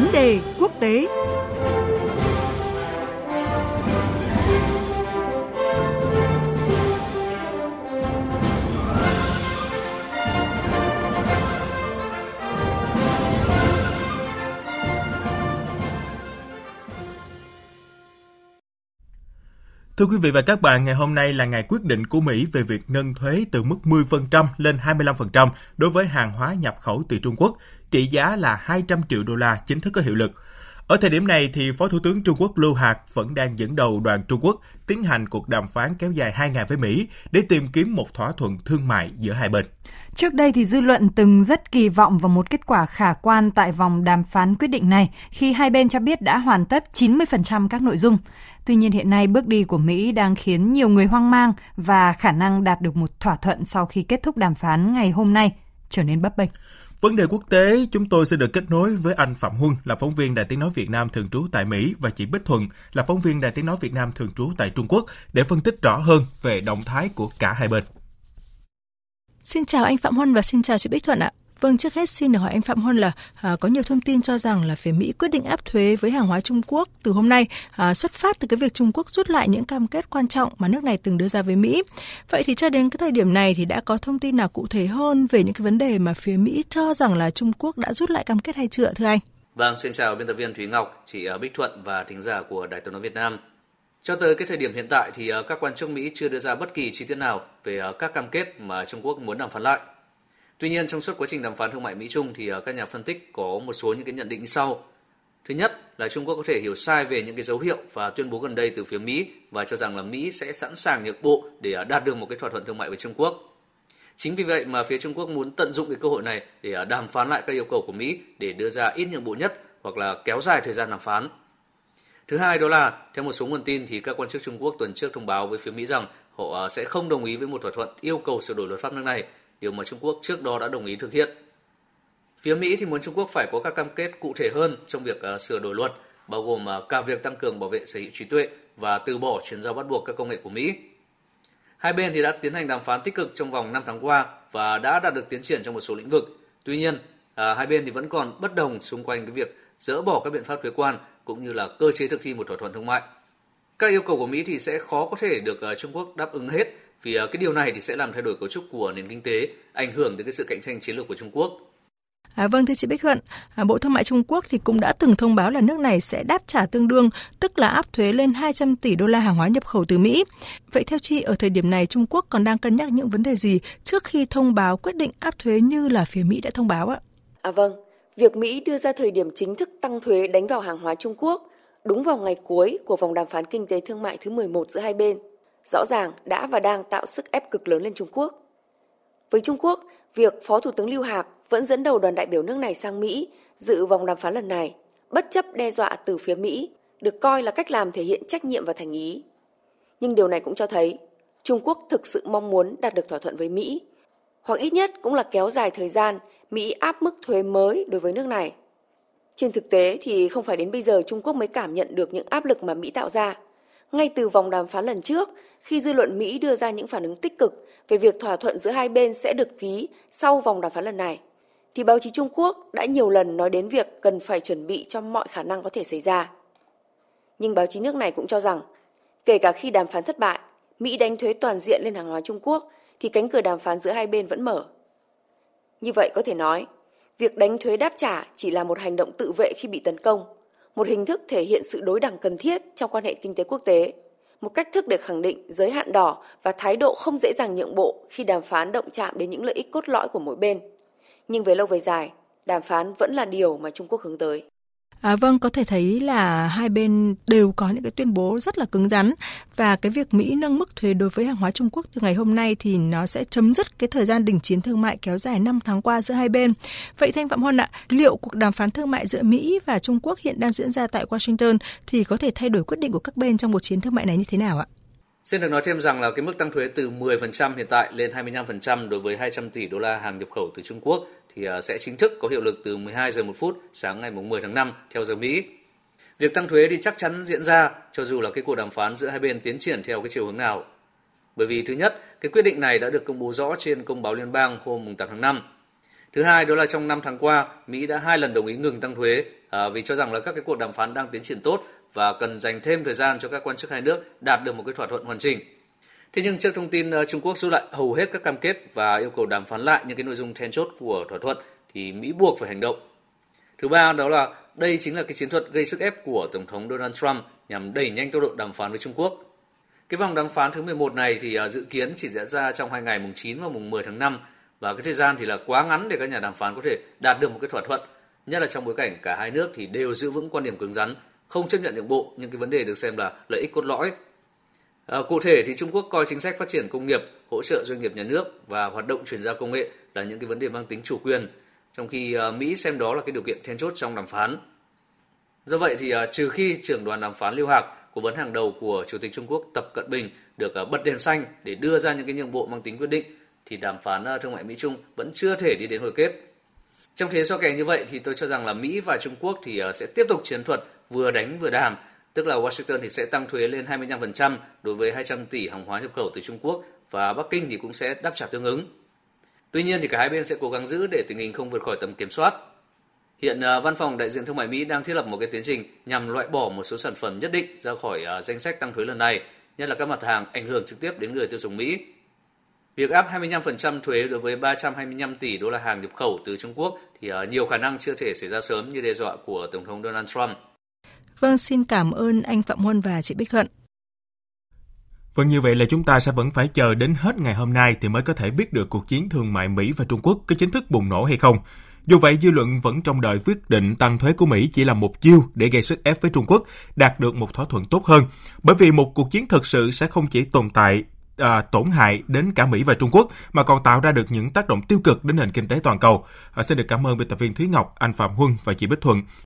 vấn đề quốc tế. Thưa quý vị và các bạn, ngày hôm nay là ngày quyết định của Mỹ về việc nâng thuế từ mức 10% lên 25% đối với hàng hóa nhập khẩu từ Trung Quốc, trị giá là 200 triệu đô la chính thức có hiệu lực. Ở thời điểm này thì Phó Thủ tướng Trung Quốc Lưu Hạc vẫn đang dẫn đầu đoàn Trung Quốc tiến hành cuộc đàm phán kéo dài 2 ngày với Mỹ để tìm kiếm một thỏa thuận thương mại giữa hai bên. Trước đây thì dư luận từng rất kỳ vọng vào một kết quả khả quan tại vòng đàm phán quyết định này, khi hai bên cho biết đã hoàn tất 90% các nội dung. Tuy nhiên hiện nay bước đi của Mỹ đang khiến nhiều người hoang mang và khả năng đạt được một thỏa thuận sau khi kết thúc đàm phán ngày hôm nay trở nên bấp bênh. Vấn đề quốc tế, chúng tôi sẽ được kết nối với anh Phạm Huân là phóng viên Đài Tiếng Nói Việt Nam thường trú tại Mỹ và chị Bích Thuận là phóng viên Đài Tiếng Nói Việt Nam thường trú tại Trung Quốc để phân tích rõ hơn về động thái của cả hai bên. Xin chào anh Phạm Huân và xin chào chị Bích Thuận ạ. Vâng, trước hết xin được hỏi anh Phạm Huân là à, có nhiều thông tin cho rằng là phía Mỹ quyết định áp thuế với hàng hóa Trung Quốc từ hôm nay à, xuất phát từ cái việc Trung Quốc rút lại những cam kết quan trọng mà nước này từng đưa ra với Mỹ. Vậy thì cho đến cái thời điểm này thì đã có thông tin nào cụ thể hơn về những cái vấn đề mà phía Mỹ cho rằng là Trung Quốc đã rút lại cam kết hay chưa thưa anh? Vâng, xin chào biên tập viên Thúy Ngọc, chị à, Bích Thuận và thính giả của Đài Tiếng nói Việt Nam. Cho tới cái thời điểm hiện tại thì à, các quan chức Mỹ chưa đưa ra bất kỳ chi tiết nào về à, các cam kết mà Trung Quốc muốn đàm phán lại. Tuy nhiên, trong suốt quá trình đàm phán thương mại Mỹ Trung thì ờ, các nhà phân tích có một số những cái nhận định sau. Thứ nhất là Trung Quốc có thể hiểu sai về những cái dấu hiệu và tuyên bố gần đây từ phía Mỹ và cho rằng là Mỹ sẽ sẵn sàng nhượng bộ để ờ, đạt được một cái thỏa thuận thương mại với Trung Quốc. Chính vì vậy mà phía Trung Quốc muốn tận dụng cái cơ hội này để ờ, đàm phán lại các yêu cầu của Mỹ để đưa ra ít nhượng bộ nhất hoặc là kéo dài thời gian đàm phán. Thứ hai đó là, theo một số nguồn tin thì các quan chức Trung Quốc tuần trước thông báo với phía Mỹ rằng họ sẽ không đồng ý với một thỏa thuận yêu cầu sửa đổi luật pháp nước này điều mà Trung Quốc trước đó đã đồng ý thực hiện. Phía Mỹ thì muốn Trung Quốc phải có các cam kết cụ thể hơn trong việc à, sửa đổi luật, bao gồm à, cả việc tăng cường bảo vệ sở hữu trí tuệ và từ bỏ chuyển giao bắt buộc các công nghệ của Mỹ. Hai bên thì đã tiến hành đàm phán tích cực trong vòng 5 tháng qua và đã đạt được tiến triển trong một số lĩnh vực. Tuy nhiên, à, hai bên thì vẫn còn bất đồng xung quanh cái việc dỡ bỏ các biện pháp thuế quan cũng như là cơ chế thực thi một thỏa thuận thương mại. Các yêu cầu của Mỹ thì sẽ khó có thể được Trung Quốc đáp ứng hết vì cái điều này thì sẽ làm thay đổi cấu trúc của nền kinh tế, ảnh hưởng đến cái sự cạnh tranh chiến lược của Trung Quốc. À, vâng thưa chị Bích Thuận, à, Bộ Thương mại Trung Quốc thì cũng đã từng thông báo là nước này sẽ đáp trả tương đương, tức là áp thuế lên 200 tỷ đô la hàng hóa nhập khẩu từ Mỹ. Vậy theo chị, ở thời điểm này Trung Quốc còn đang cân nhắc những vấn đề gì trước khi thông báo quyết định áp thuế như là phía Mỹ đã thông báo ạ? À vâng, việc Mỹ đưa ra thời điểm chính thức tăng thuế đánh vào hàng hóa Trung Quốc đúng vào ngày cuối của vòng đàm phán kinh tế thương mại thứ 11 giữa hai bên rõ ràng đã và đang tạo sức ép cực lớn lên Trung Quốc. Với Trung Quốc, việc Phó Thủ tướng Lưu Hạc vẫn dẫn đầu đoàn đại biểu nước này sang Mỹ dự vòng đàm phán lần này, bất chấp đe dọa từ phía Mỹ, được coi là cách làm thể hiện trách nhiệm và thành ý. Nhưng điều này cũng cho thấy Trung Quốc thực sự mong muốn đạt được thỏa thuận với Mỹ, hoặc ít nhất cũng là kéo dài thời gian Mỹ áp mức thuế mới đối với nước này. Trên thực tế thì không phải đến bây giờ Trung Quốc mới cảm nhận được những áp lực mà Mỹ tạo ra. Ngay từ vòng đàm phán lần trước, khi dư luận Mỹ đưa ra những phản ứng tích cực về việc thỏa thuận giữa hai bên sẽ được ký sau vòng đàm phán lần này, thì báo chí Trung Quốc đã nhiều lần nói đến việc cần phải chuẩn bị cho mọi khả năng có thể xảy ra. Nhưng báo chí nước này cũng cho rằng, kể cả khi đàm phán thất bại, Mỹ đánh thuế toàn diện lên hàng hóa Trung Quốc, thì cánh cửa đàm phán giữa hai bên vẫn mở. Như vậy có thể nói, việc đánh thuế đáp trả chỉ là một hành động tự vệ khi bị tấn công, một hình thức thể hiện sự đối đẳng cần thiết trong quan hệ kinh tế quốc tế một cách thức để khẳng định giới hạn đỏ và thái độ không dễ dàng nhượng bộ khi đàm phán động chạm đến những lợi ích cốt lõi của mỗi bên. Nhưng về lâu về dài, đàm phán vẫn là điều mà Trung Quốc hướng tới. À, vâng, có thể thấy là hai bên đều có những cái tuyên bố rất là cứng rắn và cái việc Mỹ nâng mức thuế đối với hàng hóa Trung Quốc từ ngày hôm nay thì nó sẽ chấm dứt cái thời gian đình chiến thương mại kéo dài 5 tháng qua giữa hai bên. Vậy Thanh Phạm hoan ạ, liệu cuộc đàm phán thương mại giữa Mỹ và Trung Quốc hiện đang diễn ra tại Washington thì có thể thay đổi quyết định của các bên trong cuộc chiến thương mại này như thế nào ạ? Xin được nói thêm rằng là cái mức tăng thuế từ 10% hiện tại lên 25% đối với 200 tỷ đô la hàng nhập khẩu từ Trung Quốc thì à, sẽ chính thức có hiệu lực từ 12 giờ 1 phút sáng ngày 10 tháng 5 theo giờ Mỹ. Việc tăng thuế thì chắc chắn diễn ra cho dù là cái cuộc đàm phán giữa hai bên tiến triển theo cái chiều hướng nào. Bởi vì thứ nhất, cái quyết định này đã được công bố rõ trên công báo liên bang hôm 8 tháng 5. Thứ hai đó là trong 5 tháng qua, Mỹ đã hai lần đồng ý ngừng tăng thuế à, vì cho rằng là các cái cuộc đàm phán đang tiến triển tốt và cần dành thêm thời gian cho các quan chức hai nước đạt được một cái thỏa thuận hoàn chỉnh. Thế nhưng trước thông tin ờ, Trung Quốc rút lại hầu hết các cam kết và yêu cầu đàm phán lại những cái nội dung then chốt của thỏa thuận thì Mỹ buộc phải hành động. Thứ ba đó là đây chính là cái chiến thuật gây sức ép của Tổng thống Donald Trump nhằm đẩy nhanh tốc độ đàm phán với Trung Quốc. Cái vòng đàm phán thứ 11 này thì ờ, dự kiến chỉ diễn ra trong hai ngày mùng 9 và mùng 10 tháng 5 và cái thời gian thì là quá ngắn để các nhà đàm phán có thể đạt được một cái thỏa thuận, nhất là trong bối cảnh cả hai nước thì đều giữ vững quan điểm cứng rắn, không chấp nhận nhượng bộ những cái vấn đề được xem là lợi ích cốt lõi. À, cụ thể thì Trung Quốc coi chính sách phát triển công nghiệp, hỗ trợ doanh nghiệp nhà nước và hoạt động chuyển giao công nghệ là những cái vấn đề mang tính chủ quyền, trong khi à, Mỹ xem đó là cái điều kiện then chốt trong đàm phán. Do vậy thì à, trừ khi trưởng đoàn đàm phán Lưu Hạc, cố vấn hàng đầu của Chủ tịch Trung Quốc Tập Cận Bình được à, bật đèn xanh để đưa ra những cái nhượng bộ mang tính quyết định thì đàm phán à, thương mại Mỹ Trung vẫn chưa thể đi đến hồi kết. Trong thế so kè như vậy thì tôi cho rằng là Mỹ và Trung Quốc thì à, sẽ tiếp tục chiến thuật vừa đánh vừa đàm, tức là Washington thì sẽ tăng thuế lên 25% đối với 200 tỷ hàng hóa nhập khẩu từ Trung Quốc và Bắc Kinh thì cũng sẽ đáp trả tương ứng. Tuy nhiên thì cả hai bên sẽ cố gắng giữ để tình hình không vượt khỏi tầm kiểm soát. Hiện à, Văn phòng Đại diện Thương mại Mỹ đang thiết lập một cái tiến trình nhằm loại bỏ một số sản phẩm nhất định ra khỏi à, danh sách tăng thuế lần này, nhất là các mặt hàng ảnh hưởng trực tiếp đến người tiêu dùng Mỹ Việc áp 25% thuế đối với 325 tỷ đô la hàng nhập khẩu từ Trung Quốc thì à, nhiều khả năng chưa thể xảy ra sớm như đe dọa của Tổng thống Donald Trump. Vâng, xin cảm ơn anh Phạm Huân và chị Bích Thuận. Vâng, như vậy là chúng ta sẽ vẫn phải chờ đến hết ngày hôm nay thì mới có thể biết được cuộc chiến thương mại Mỹ và Trung Quốc có chính thức bùng nổ hay không. Dù vậy, dư luận vẫn trong đợi quyết định tăng thuế của Mỹ chỉ là một chiêu để gây sức ép với Trung Quốc đạt được một thỏa thuận tốt hơn. Bởi vì một cuộc chiến thực sự sẽ không chỉ tồn tại à, tổn hại đến cả Mỹ và Trung Quốc mà còn tạo ra được những tác động tiêu cực đến nền kinh tế toàn cầu. À, xin được cảm ơn biên tập viên Thúy Ngọc, anh Phạm Huân và chị Bích Thuận